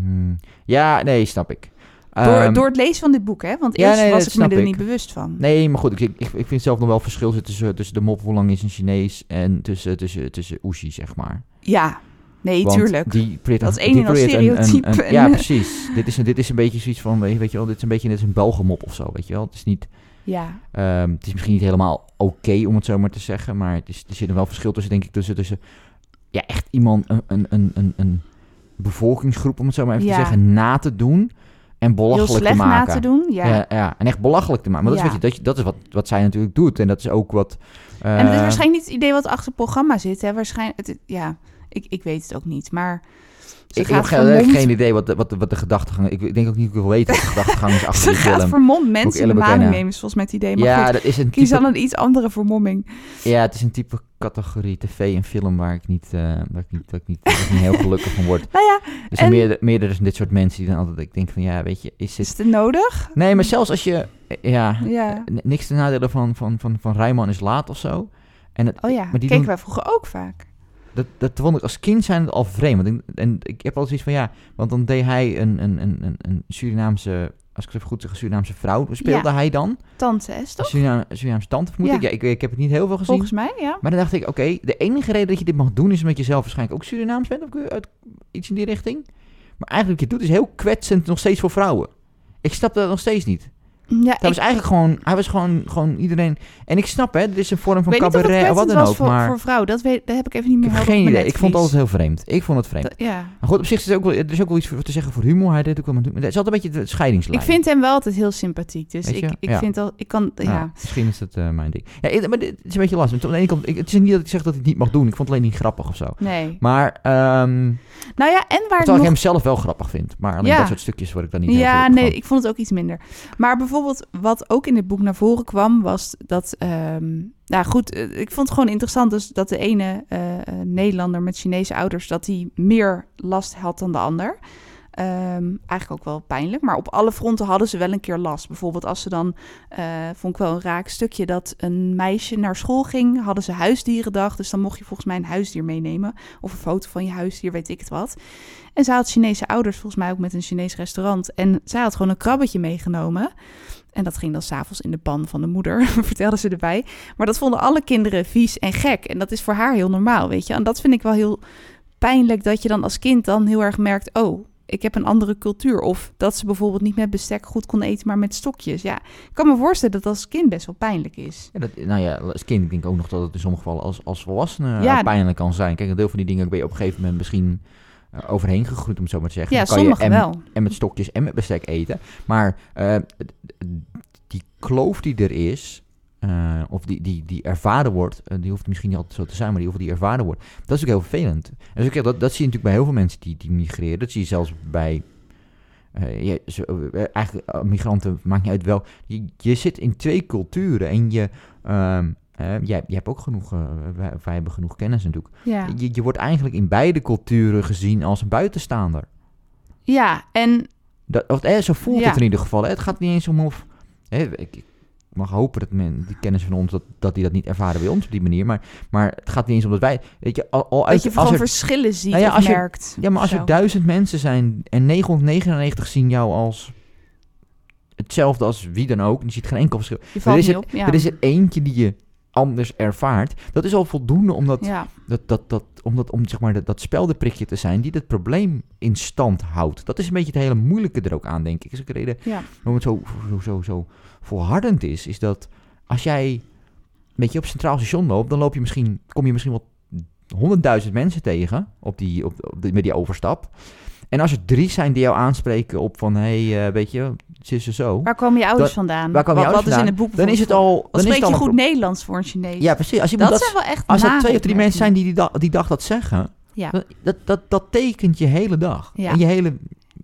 hmm, ja, nee, snap ik. Door, Ehm, door het lezen van dit boek, hè? Want ja, eerst nee, was ik me er ik. niet bewust van. Nee, maar goed, ik, ik, ik vind zelf nog wel verschil zitten tussen, tussen de mop hoe lang is een Chinees en tussen, tussen, tussen Oeshi, zeg maar. Ja, nee, Want tuurlijk. Die Dat is één en al probeert een- een- stereotype een- ja, precies. dit, is, een- dit is een beetje zoiets van, weet je, wel, dit is een beetje net een Belgenmop of zo, weet je wel. Het is niet, Ja, ehm, het is misschien niet helemaal oké om het zo maar te zeggen, maar het is, er zit er wel verschil tussen, denk ik, tussen, tussen ja, echt iemand, een, een, een, een, bevolkingsgroep, om het zo maar even Ja. te zeggen, na te doen en heel belachelijk slecht te na maken. te doen. Ja. Ja. Ja, en echt belachelijk te maken. Maar dat, Ja. is, wat je, dat, je- dat is wat, wat zij natuurlijk doet. En dat is ook wat... en het is eh, waarschijnlijk niet het idee wat achter het programma zit. Hè? Waarschijnlijk, het, ja, ik, ik weet het ook niet. Maar ze Ik, heb gaat geen, vermomd, geen idee wat de, wat de, wat de gedachtegang... Ik, ik denk ook niet dat ik wil weten wat de gedachtegang is achter ze die gaat film. vermomd mensen in de maling nemen. Is volgens mij het idee. Maar Ja, goed, dat is een kies type, dan een iets andere vermomming. ja, het is een type categorie tv en film waar ik niet, eh, waar ik niet, waar ik niet, waar ik niet heel gelukkig van word. Nou ja, Er zijn En- meerdere, meerdere van dit soort mensen die dan altijd... Ik denk van, ja, weet je, is is het nodig? Nee, maar zelfs als je... ja, Ja. n- niks te nadelen van, van, van, van Rijman is laat of zo. En het, Oh ja, maar die keken doen- wij vroeger ook vaak. Dat, dat vond ik als kind zijn het al vreemd. Want ik, en ik heb altijd zoiets van ja, want dan deed hij een, een, een, een- Surinaamse, als ik het even goed zeg, een Surinaamse vrouw speelde hij dan. Tante S, Een toch? Surina- Surinaamse tante vermoed Ja. ik. Ja, ik, ik heb het niet heel veel gezien. Volgens mij, ja. Maar dan dacht ik, oké, de enige reden dat je dit mag doen is omdat je zelf waarschijnlijk ook Surinaams bent of uit, iets in die richting. Maar eigenlijk wat je doet is heel kwetsend nog steeds voor vrouwen. Ik snap dat nog steeds niet. Ja, Dat ik was eigenlijk gewoon, hij was gewoon, gewoon iedereen. En ik snap hè, dit is een vorm van cabaret of wat dan ook. voor, maar voor vrouw. Dat, weet, dat heb ik even niet ik meer heb helder geen idee. Ik vond het altijd heel vreemd. Ik vond het vreemd. Dat- ja. Maar goed, op zich is het ook wel, er is ook wel iets voor te zeggen voor humor. Hij deed ook wel, het is altijd een beetje de scheidingslijn. Ik vind hem wel altijd heel sympathiek. Dus ik, ik Ja. vind al, ik kan, ja. Ja, misschien is dat eh, mijn ding. Ja, ik- maar dit is een beetje lastig. Want Aan de ene kant, ik, het is niet dat ik zeg dat hij het niet mag doen. Ik vond het alleen niet grappig of zo. Nee. Maar, ehm Nou ja, en waar ik terwijl ik nog hem zelf wel grappig vind. Maar alleen dat soort stukjes word ik dan niet Ja, nee, ik vond het ook iets minder. Maar bijvoorbeeld, wat ook in dit boek naar voren kwam, was dat. ehm nou goed, eh, ik vond het gewoon interessant dus dat de ene eh, eh, Nederlander met Chinese ouders, dat hij meer last had dan de ander. Ehm, eigenlijk ook wel pijnlijk, maar op alle fronten hadden ze wel een keer last. Bijvoorbeeld als ze dan, eh, vond ik wel een raak stukje, dat een meisje naar school ging, hadden ze huisdierendag. Dus dan mocht je volgens mij een huisdier meenemen. Of een foto van je huisdier, weet ik het wat. En zij had Chinese ouders, volgens mij ook met een Chinees restaurant. En zij had gewoon een krabbetje meegenomen. En dat ging dan s'avonds in de pan van de moeder, vertelde ze erbij. Maar dat vonden alle kinderen vies en gek. En dat is voor haar heel normaal, weet je. En dat vind ik wel heel pijnlijk, dat je dan als kind dan heel erg merkt... oh, ik heb een andere cultuur. Of dat ze bijvoorbeeld niet met bestek goed kon eten, maar met stokjes. Ja, ik kan me voorstellen dat als kind best wel pijnlijk is. Ja, dat, nou ja, als kind denk ik ook nog dat het in sommige gevallen als, als volwassene Ja. eh, pijnlijk kan zijn. Kijk, een deel van die dingen ben je op een gegeven moment misschien eh, overheen gegroeid, om het zo maar te zeggen. Ja, Dan kan je en, wel. en met stokjes en met bestek eten. Maar eh, die kloof die er is, eh, of die, die, die ervaren wordt, eh, die hoeft misschien niet altijd zo te zijn, maar die, of die ervaren wordt, dat is ook heel vervelend. En dus ik, dat, dat zie je natuurlijk bij heel veel mensen die, die migreren. Dat zie je zelfs bij. eh, je, zo, eigenlijk, migranten, maakt niet uit wel. Je, je zit in twee culturen en je. ehm, eh, jij, jij hebt ook genoeg, wij, wij hebben genoeg kennis natuurlijk. Ja, Je, je wordt eigenlijk in beide culturen gezien als een buitenstaander. ja en Dat, of, eh, zo voelt Ja. het in ieder geval. hè. Het gaat niet eens om of... Hè, ik mag hopen dat men, die kennis van ons, dat, dat die dat niet ervaren bij ons op die manier. Maar, maar het gaat niet eens om dat wij... Weet je, al, al dat uit, je als gewoon er, verschillen ziet Nou ja, als je- merkt. ja, maar als er duizend mensen zijn en 999 zien jou als hetzelfde als wie dan ook, je ziet geen enkel verschil. Je valt er is niet er- op. Ja. Er is er eentje die je anders ervaart. Dat is al voldoende om dat, ja. dat, dat, dat, om, dat, om zeg maar, dat, dat speldenprikje te zijn die het probleem in stand houdt. Dat is een beetje het hele moeilijke er ook aan, denk ik. Is ook de reden ja. waarom het zo, zo, zo, zo volhardend is, is dat als jij een beetje op Centraal Station loopt, dan loop je misschien, kom je misschien wel honderdduizend mensen tegen op die, op, op die- met die overstap. En als er drie zijn die jou aanspreken op van, hé, hey, eh, weet je, zit ze zo. Waar komen je ouders Dat- vandaan? waar komen je wat, ouders wat is in het boek Dan is het al... Dan is spreek het je goed Nederlands voor een Chinees? Ja, precies. Als, je dat dat, zijn wel echt als er twee of drie mensen zijn die die, dag, die dag dat zeggen, Ja. dat, dat, dat, dat tekent je hele dag. Ja. En je hele,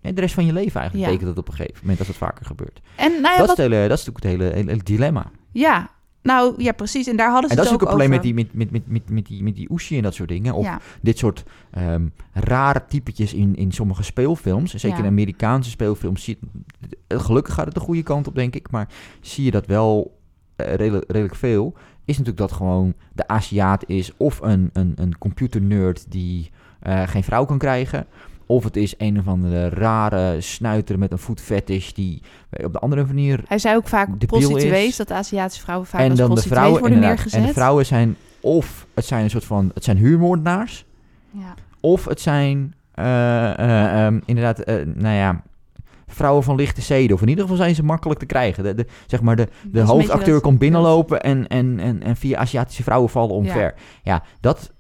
en de rest van je leven eigenlijk Ja. tekent het op een gegeven moment als het vaker gebeurt. En nou ja, dat, wat, is het hele, dat is natuurlijk het hele, hele, hele dilemma. ja, nou ja, precies. En daar hadden ze En dat is het ook ook het probleem met die, met, met, met, met, die, met die en dat soort dingen. Of Ja, dit soort ehm, rare typetjes in, in sommige speelfilms. Zeker Ja. in Amerikaanse speelfilms. Zie gelukkig gaat het de goede kant op, denk ik. Maar zie je dat wel eh, redelijk, redelijk veel. Is natuurlijk dat gewoon de Aziat is of een, een, een computernerd die eh, geen vrouw kan krijgen. Of het is een of andere rare snuiter met een voetfetish die eh, op de andere manier... hij zei ook vaak prostituees, dat Aziatische vrouwen vaak en als dan de vrouwen worden inderdaad. neergezet. En de vrouwen zijn of het zijn een soort van... Het zijn huurmoordenaars. Ja. Of het zijn eh, eh, ehm, inderdaad, eh, nou ja, vrouwen van lichte zeden. Of in ieder geval zijn ze makkelijk te krijgen. De, de, zeg maar, de, de hoofdacteur komt binnenlopen en, en, en, en via Aziatische vrouwen vallen omver. Ja. dat,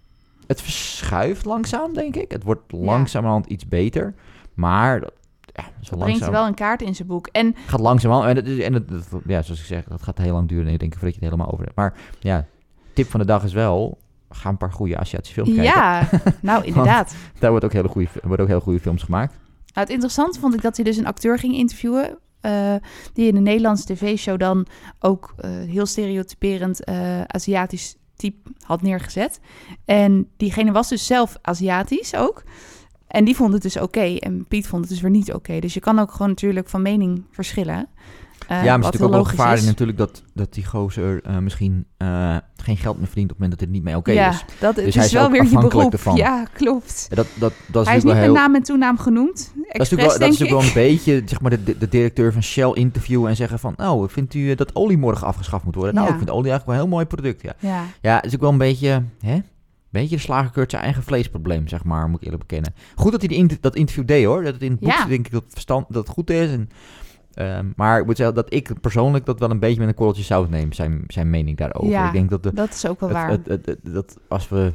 het verschuift langzaam, denk ik. Het wordt langzamerhand iets beter. Maar dat, ja, zo Dat brengt langzaam, hij wel een kaart in zijn boek. En gaat langzaam En, dat, is- en dat, dat- ja, zoals ik zeg, dat gaat heel lang duren. denk ik, voordat je het helemaal over hebt. Maar ja, tip van de dag is wel... Ga een paar goede Aziatische films kijken. ja, nou inderdaad. Daar wordt ook hele goede, worden ook hele goede films gemaakt. Nou, het interessante vond ik dat hij dus een acteur ging interviewen. eh, die in een Nederlandse tv-show dan ook eh, heel stereotyperend eh, Aziatisch type had neergezet. En diegene was dus zelf Aziatisch ook. En die vond het dus oké. en Piet vond het dus weer niet oké. Dus je kan ook gewoon natuurlijk van mening verschillen. Uh, ja, maar het is natuurlijk ook gevaarlijk is. natuurlijk dat, dat die gozer eh, misschien eh, geen geld meer verdient op het moment dat het niet meer oké ja, is. dat Dus het hij is wel weer je beroep. ervan. Ja, klopt. Dat, dat, dat is Hij is niet met heel... naam en toenaam genoemd. Dat is natuurlijk, wel, dat is natuurlijk wel een beetje zeg maar, de, de, de directeur van Shell interviewen en zeggen van... Nou, vindt u eh, dat olie morgen afgeschaft moet worden? Nou, Ja. ik vind olie eigenlijk wel een heel mooi product, ja. Ja. Ja, het is ook wel een beetje... Hè? Beetje de slagerkeurt zijn eigen vleesprobleem, zeg maar, moet ik eerlijk bekennen. Goed dat hij die inter- dat interview deed, hoor. Dat het in het boek denk ik dat het, verstand, dat het goed is. En, ehm, maar ik moet zeggen dat ik persoonlijk dat wel een beetje met een korreltje zout neem, zijn, zijn mening daarover. Ja, Ik denk dat, de, Dat is ook wel het- waar. het- het- het- dat als we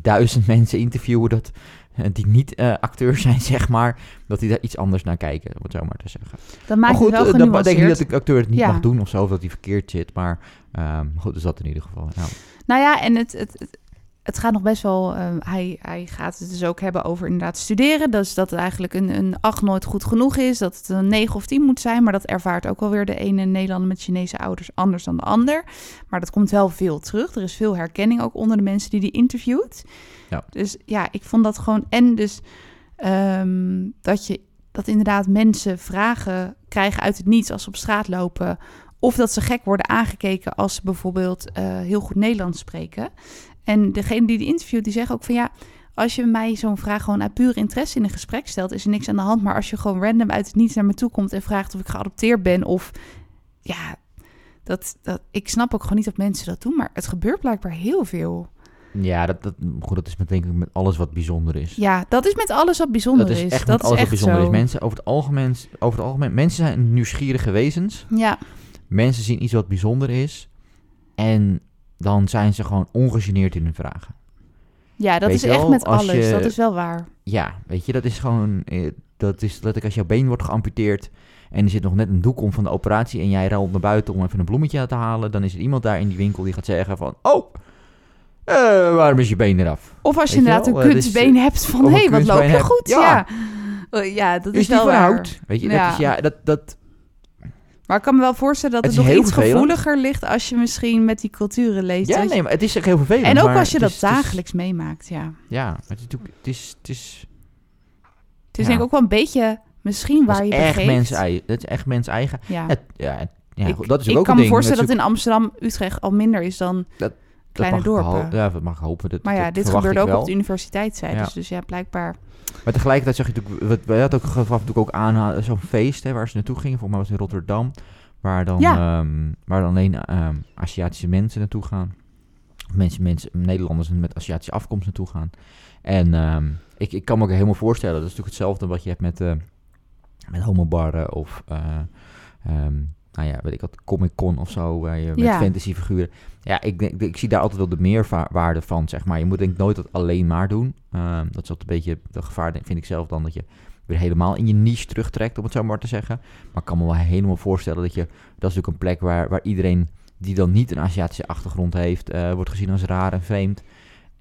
duizend mensen interviewen dat, eh, die niet eh acteur zijn, zeg maar, dat die daar iets anders naar kijken, om het zo maar te zeggen. dan maakt maar goed, het wel eh, dat denk ik niet dat de acteur het niet Ja. mag doen of zo, of dat hij verkeerd zit. Maar ehm, goed, dus dat in ieder geval. Ja. Nou ja, en het, het, het, het gaat nog best wel. eh, hij, hij gaat het dus ook hebben over inderdaad studeren. Dus dat het eigenlijk een, een 8 nooit goed genoeg is. Dat het een 9 of 10 moet zijn. Maar dat ervaart ook alweer de ene Nederlander met Chinese ouders anders dan de ander. Maar dat komt wel veel terug. Er is veel herkenning ook onder de mensen die die interviewt. Ja. Dus ja, ik vond dat gewoon. En dus ehm, dat je dat inderdaad mensen vragen krijgen uit het niets als ze op straat lopen. Of dat ze gek worden aangekeken als ze bijvoorbeeld eh, heel goed Nederlands spreken. En degene die die interviewt, die zegt ook van ja, als je mij zo'n vraag gewoon uit pure interesse in een gesprek stelt, is er niks aan de hand. Maar als je gewoon random uit het niets naar me toe komt en vraagt of ik geadopteerd ben of ja, dat, dat, ik snap ook gewoon niet dat mensen dat doen, maar het gebeurt blijkbaar heel veel. Ja, dat, dat, goed, dat is met, denk ik met alles wat bijzonder is. Ja, dat is met alles wat bijzonder dat is. is echt dat met alles is wat bijzonder zo. is. Mensen over het algemeen, over het algemeen, mensen zijn nieuwsgierige wezens. Ja, Mensen zien iets wat bijzonder is. En dan zijn ze gewoon ongegeneerd in hun vragen. ja, dat Weet is echt wel, met alles. je- Dat is wel waar. Ja, weet je, dat is gewoon... eh, Dat is letterlijk als jouw been wordt geamputeerd... en er zit nog net een doek om van de operatie... en jij ruilt naar buiten om even een bloemetje te halen... dan is er iemand daar in die winkel die gaat zeggen van... Oh, eh, waarom is je been eraf? Of als je inderdaad wel, een dus, kunstbeen hebt van hé, hey, wat loop je hebt. goed. Ja. Ja, Eh, ja dat is, Is wel waar. hout? Weet je, Ja. dat is... Ja, dat... dat Maar ik kan me wel voorstellen dat Het het, nog iets vervelend. gevoeliger ligt als je misschien met die culturen leeft. ja, nee, maar het is echt heel vervelend. en ook als je het dat is- het is- dagelijks meemaakt, ja. Ja, maar het is. Het is, het is, Het is Ja. denk ik ook wel een beetje misschien waar je echt begeeft. mens. Dat is echt mens eigen. Ja. Het, ja, het- ja, ik dat is ik ook kan een me voorstellen dat in Amsterdam, Utrecht al minder is dan dat kleine dorpen. Ja, dat mag hopen. Dat, maar ja, dit gebeurde ook wel. op de universiteit, zei Ja. dus. Dus ja, blijkbaar. Maar tegelijkertijd zag je natuurlijk, wat wij hadden ook gaf natuurlijk ook aan zo'n feest hè, waar ze naartoe gingen. Volgens mij was het in Rotterdam, waar dan, Ja. ehm, waar dan alleen ehm, Aziatische mensen naartoe gaan. Mensen, mensen, Nederlanders met Aziatische afkomst naartoe gaan. En ehm, ik, ik kan me ook helemaal voorstellen, dat is natuurlijk hetzelfde wat je hebt met, eh met homobarren of, eh, nou ja, weet ik wat, Comic Con of zo, waar je met Ja. fantasyfiguren. Ja, ik, denk, ik zie daar altijd wel de meerwaarde van, zeg maar. Je moet denk ik nooit dat alleen maar doen. Ehm, dat is altijd een beetje de gevaar, denk- vind ik zelf dan, dat je weer helemaal in je niche terugtrekt, om het zo maar te zeggen. Maar ik kan me wel helemaal voorstellen dat je, dat is natuurlijk een plek waar, waar iedereen die dan niet een Aziatische achtergrond heeft, eh, wordt gezien als raar en vreemd.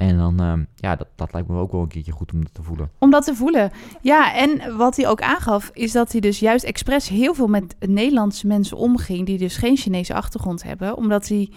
En dan, ehm, ja, dat, dat lijkt me ook wel een keertje goed om dat te voelen. Om dat te voelen. Ja, en wat hij ook aangaf, is dat hij dus juist expres heel veel met Nederlandse mensen omging, die dus geen Chinese achtergrond hebben. Omdat hij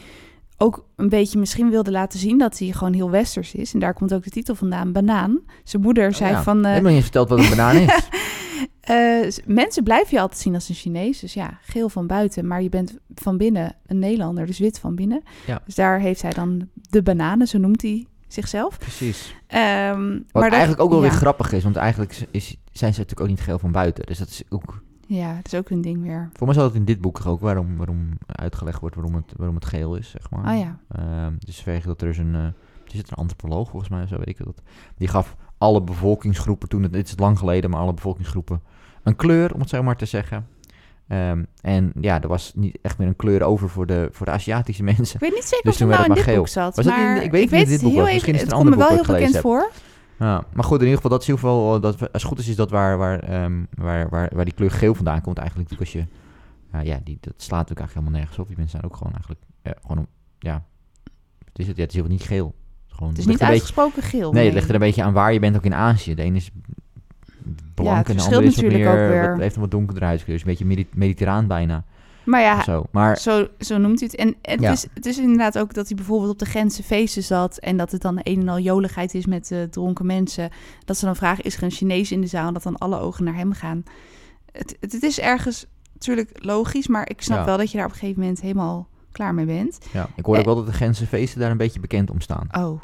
ook een beetje misschien wilde laten zien dat hij gewoon heel westers is. En daar komt ook de titel vandaan, Banaan. Zijn moeder zei Oh ja. van... eh, Heb je nog niet verteld wat een banaan is? eh, mensen blijven je altijd zien als een Chinees. Dus ja, geel van buiten. Maar je bent van binnen een Nederlander, dus wit van binnen. Ja. Dus daar heeft hij dan de bananen, zo noemt hij zichzelf. Precies. Ehm, Wat maar dat- eigenlijk ook wel ja. weer grappig is, want eigenlijk is, is- zijn ze natuurlijk ook niet geel van buiten. Dus dat is ook... Ja, dat is ook een ding weer. Voor mij zal het in dit boek ook waarom, waarom uitgelegd wordt waarom het, waarom het geel is, zeg maar. Ah ja. Ehm, dus vanwege dat er is een, eh is het een antropoloog volgens mij, zo weet ik dat. Die gaf alle bevolkingsgroepen toen, het, dit is lang geleden, maar alle bevolkingsgroepen een kleur, om het zo maar te zeggen. Ehm, en ja, er was niet echt meer een kleur over voor de, voor de Aziatische mensen. Ik weet niet zeker Dus of toen het nou in dit het boek zat. Was het in- ik weet niet of het dit boek heel was. Misschien is het het een komt me ander wel boek heel bekend voor. Ja, maar goed, in ieder geval, dat is geval, eh, dat, als het goed is, is dat waar, waar, ehm, waar, waar, waar die kleur geel vandaan komt eigenlijk. Als je, ja, ja die, dat slaat natuurlijk eigenlijk helemaal nergens op. Die mensen zijn ook gewoon eigenlijk, ja, gewoon, ja, het is het, ja, het is helemaal niet geel. Het is, gewoon, Het is ligt niet beetje, uitgesproken geel. nee, het ligt er een beetje aan waar je bent ook in Azië. De ene is blank het en de verschilt andere is wat natuurlijk meer, ook weer. wat, heeft een wat donkerder huidskleur. Dus een beetje medi- mediterraan bijna, Maar ja, zo. Maar, zo, zo noemt hij het. En het, Ja. is, het is inderdaad ook dat hij bijvoorbeeld op de grenzen feesten zat... en dat het dan een en al joligheid is met eh, dronken mensen. Dat ze dan vragen, is er een Chinees in de zaal? En dat dan alle ogen naar hem gaan. Het, het, het is ergens natuurlijk logisch, maar ik snap Ja. wel dat je daar op een gegeven moment helemaal klaar mee bent. Ja, ik hoor ook Eh. wel dat de Gentse feesten daar een beetje bekend om staan. Oh,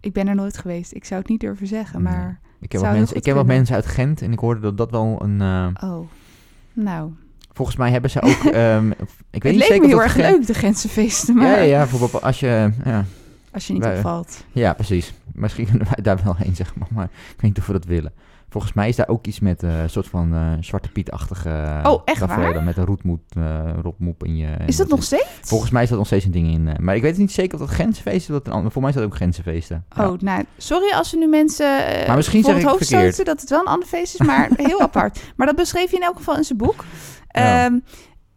ik ben er nooit geweest. Ik zou het niet durven zeggen, maar... Ik heb, wat mensen, ik heb wat mensen uit Gent en ik hoorde dat dat wel een... eh, Oh, nou. volgens mij hebben ze ook... ehm, ik weet het niet leek zeker me heel of erg Gent- leuk, de Gentse feesten, maar Ja, ja, ja, bijvoorbeeld als je... Ja, als je niet Wij- opvalt. ja, precies. Misschien kunnen wij daar wel heen, zeg maar. Maar ik weet niet of we dat willen. Volgens mij is daar ook iets met eh, een soort van eh, Zwarte Piet-achtige... Oh, echt waar? Met een roetmoed, eh rotmoep in je... Is dat nog steeds? Volgens mij is dat nog steeds een ding in. eh, maar ik weet niet zeker of dat Gentse feesten is. of Dat voor mij is dat ook Gentse feesten. Ja. Oh, nou, sorry als we nu mensen eh, Maar misschien voor zeg het ik hoofd stoten dat het wel een ander feest is, maar heel apart. Maar dat beschreef je in elk geval in zijn boek. Ehm,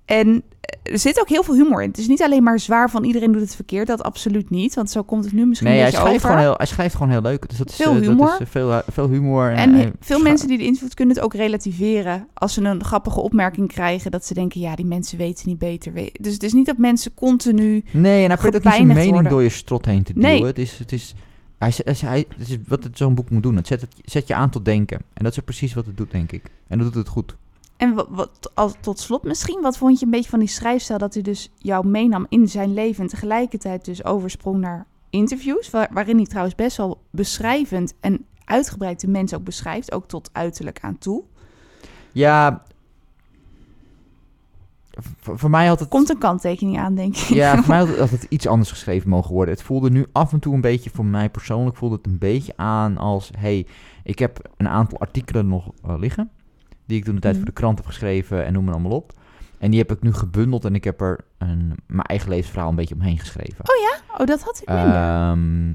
en er zit ook heel veel humor in. Het is niet alleen maar zwaar van iedereen doet het verkeerd, dat absoluut niet. Want zo komt het nu misschien Nee, een hij schrijft, over. gewoon heel, hij schrijft gewoon heel leuk. Dus dat is, Veel eh, dat humor. is, eh, veel, eh, veel humor. En hij veel scha- mensen die de interviewt kunnen het ook relativeren. Als ze een grappige opmerking krijgen, dat ze denken, ja, die mensen weten niet beter. Dus het is niet dat mensen continu... Nee, en hij probeert ook niet zijn mening worden. door je strot heen te Nee. duwen. Het is, het is, hij, hij, het is wat het zo'n boek moet doen. Het zet, het zet je aan tot denken. En dat is precies wat het doet, denk ik. En dat doet het goed. En wat, wat, als, tot slot misschien, wat vond je een beetje van die schrijfstijl... dat hij dus jou meenam in zijn leven... en tegelijkertijd dus oversprong naar interviews... waar- waarin hij trouwens best wel beschrijvend en uitgebreid de mensen ook beschrijft... ook tot uiterlijk aan toe. Ja, voor, voor mij had het... Komt een kanttekening aan, denk ik. Ja, voor mij had het, had het iets anders geschreven mogen worden. Het voelde nu af en toe een beetje, voor mij persoonlijk, voelde het een beetje aan als... hey, ik heb een aantal artikelen nog eh, liggen, die ik toen de tijd Mhm. voor de krant heb geschreven en noem maar allemaal op. En die heb ik nu gebundeld en ik heb er een, mijn eigen levensverhaal een beetje omheen geschreven. Oh, dat had ik minder. Ehm,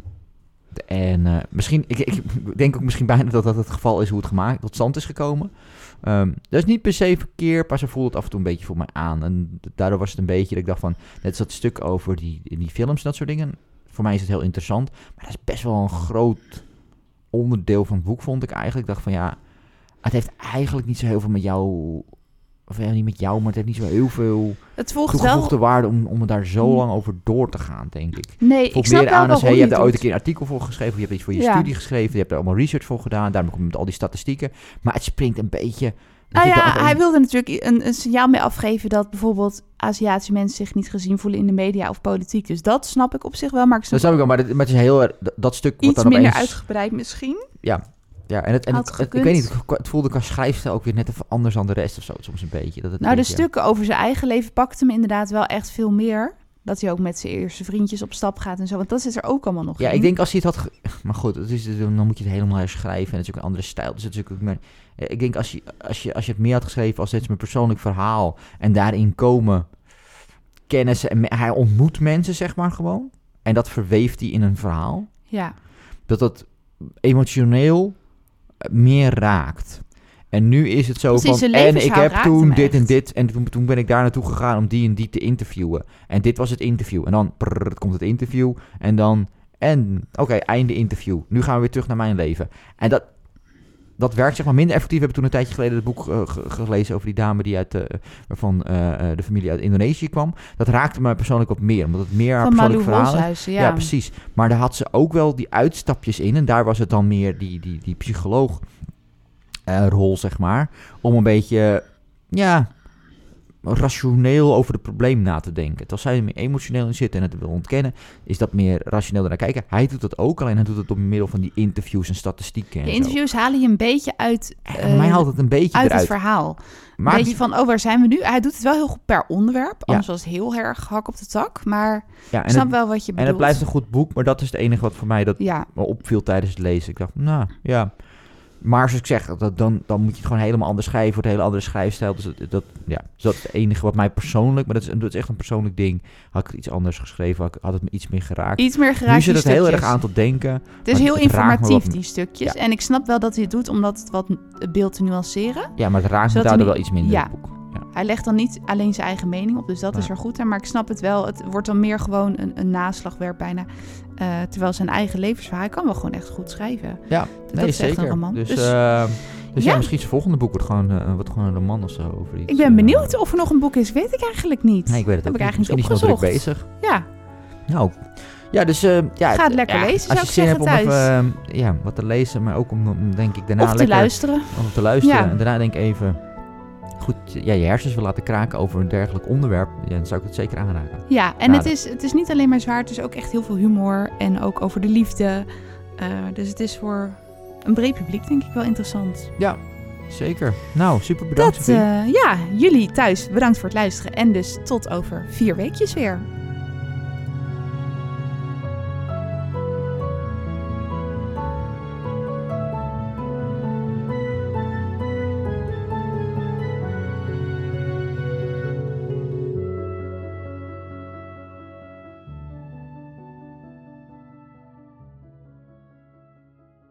en eh, misschien, ik, ik denk ook misschien bijna dat dat het geval is hoe het gemaakt, tot stand is gekomen. Ehm, dat is niet per se verkeerd, maar ze voelde het af en toe een beetje voor mij aan. En daardoor was het een beetje dat ik dacht van, net dat stuk over die, die films en dat soort dingen. Voor mij is het heel interessant, maar dat is best wel een groot onderdeel van het boek, vond ik eigenlijk. Ik dacht van ja, het heeft eigenlijk niet zo heel veel met jou, of ja, niet met jou, maar het heeft niet zo heel veel het volgt wel... toegevoegde waarde om, om daar zo Hmm. lang over door te gaan, denk ik. Nee, ik snap meer wel aan als, hey, je hebt er ooit een keer een artikel voor geschreven, of je hebt iets voor je Ja. studie geschreven, je hebt er allemaal research voor gedaan, daarom komt met al die statistieken. Maar het springt een beetje... Nou ja, hij wilde natuurlijk een, een signaal mee afgeven dat bijvoorbeeld Aziatische mensen zich niet gezien voelen in de media of politiek. Dus dat snap ik op zich wel, maar ik snap Dat snap ik wel, maar, het- maar het is heel dat, dat stuk wat iets dan minder opeens... uitgebreid misschien. Ja, ja, en, het, en het, het- ik weet niet, het, het voelde qua schrijfstijl ook weer net even anders dan de rest of zo, soms een beetje. Dat het Nou, de stukken over zijn eigen leven pakte me inderdaad wel echt veel meer. Dat hij ook met zijn eerste vriendjes op stap gaat en zo. Want dat zit er ook allemaal nog Ja, in. ik denk als hij het had... Maar goed, het is, dan moet je het helemaal herschrijven. En het is ook een andere stijl. Dus het is ook maar, eh, ik denk als je, als, je, als je het meer had geschreven als dit is mijn persoonlijk verhaal... en daarin komen kennissen... en hij ontmoet mensen, zeg maar, gewoon. En dat verweeft hij in een verhaal. Ja, Dat dat emotioneel meer raakt. En nu is het zo Precies, van... En ik heb toen dit en dit... en toen, toen ben ik daar naartoe gegaan om die en die te interviewen. En dit was het interview. En dan prrr, komt het interview. En dan... En oké, einde interview. Nu gaan we weer terug naar mijn leven. En dat, dat werkt zeg maar minder effectief. We hebben toen een tijdje geleden het boek eh, ge- gelezen over die dame die uit de, waarvan eh, eh, de familie uit Indonesië kwam. Dat raakte me persoonlijk wat meer, omdat het meer haar van persoonlijk verhaal Ja. ja. precies. Maar daar had ze ook wel die uitstapjes in. En daar was het dan meer die, die, die psycholoog eh, rol, zeg maar. Om een beetje, ja, rationeel over het probleem na te denken. Terwijl zij er meer emotioneel in zit en het wil ontkennen, is dat meer rationeel naar kijken. Hij doet dat ook, alleen hij doet het door middel van die interviews en statistieken en De zo. interviews halen je een beetje uit, En eh, voor mij haalt het een beetje uit het verhaal. Maar een beetje van, oh, waar zijn we nu? Hij doet het wel heel goed per onderwerp. Ja. Anders was het heel erg hak op de tak. Maar ja, ik en, snap het, wel wat je en bedoelt. het blijft een goed boek, maar dat is het enige wat voor mij dat Ja, me opviel tijdens het lezen. Ik dacht, nou ja. Maar zoals ik zeg, dat, dan, dan moet je het gewoon helemaal anders schrijven. Wordt een hele andere schrijfstijl. Dus dat, dat, ja, dus dat is het enige wat mij persoonlijk, maar dat is, dat is echt een persoonlijk ding. Had ik het iets anders geschreven, had, ik- had het me iets meer geraakt. iets meer geraakt nu zit het heel erg aan tot denken. Het is heel het informatief, die stukjes. Ja. En ik snap wel dat hij het doet omdat het wat het beeld te nuanceren. Ja, maar het raakt me daardoor wel iets minder, ja. het boek. Hij legt dan niet alleen zijn eigen mening op, dus dat is er goed aan. Maar ik snap het wel. Het wordt dan meer gewoon een, een naslagwerk bijna. Eh, terwijl zijn eigen levensverhaal, hij kan wel gewoon echt goed schrijven. Ja, nee, is echt een zeker. roman. Dus, Dus- eh, dus ja. Ja. misschien zijn volgende boek wordt gewoon, eh, wordt gewoon een roman of zo. Over iets, Ik ben benieuwd of er nog een boek is, weet ik eigenlijk niet. Nee, ik weet het Heb ook ik niet. eigenlijk Misschien is nog druk bezig. Ja, Nou, ja, dus ja, Ga het lekker ja, lezen, Als zou je ik zin hebt om even, ja, wat te lezen, maar ook om, om denk ik daarna of te lekker luisteren. om te luisteren Ja. en daarna denk ik even goed ja, je hersens wil laten kraken over een dergelijk onderwerp, ja, dan zou ik het zeker aanraken. Ja, en het is, het is niet alleen maar zwaar, het is ook echt heel veel humor en ook over de liefde. Eh, dus het is voor een breed publiek denk ik wel interessant. Ja, zeker. Nou, super bedankt. Dat, eh, ja, jullie thuis bedankt voor het luisteren en dus tot over vier weekjes weer.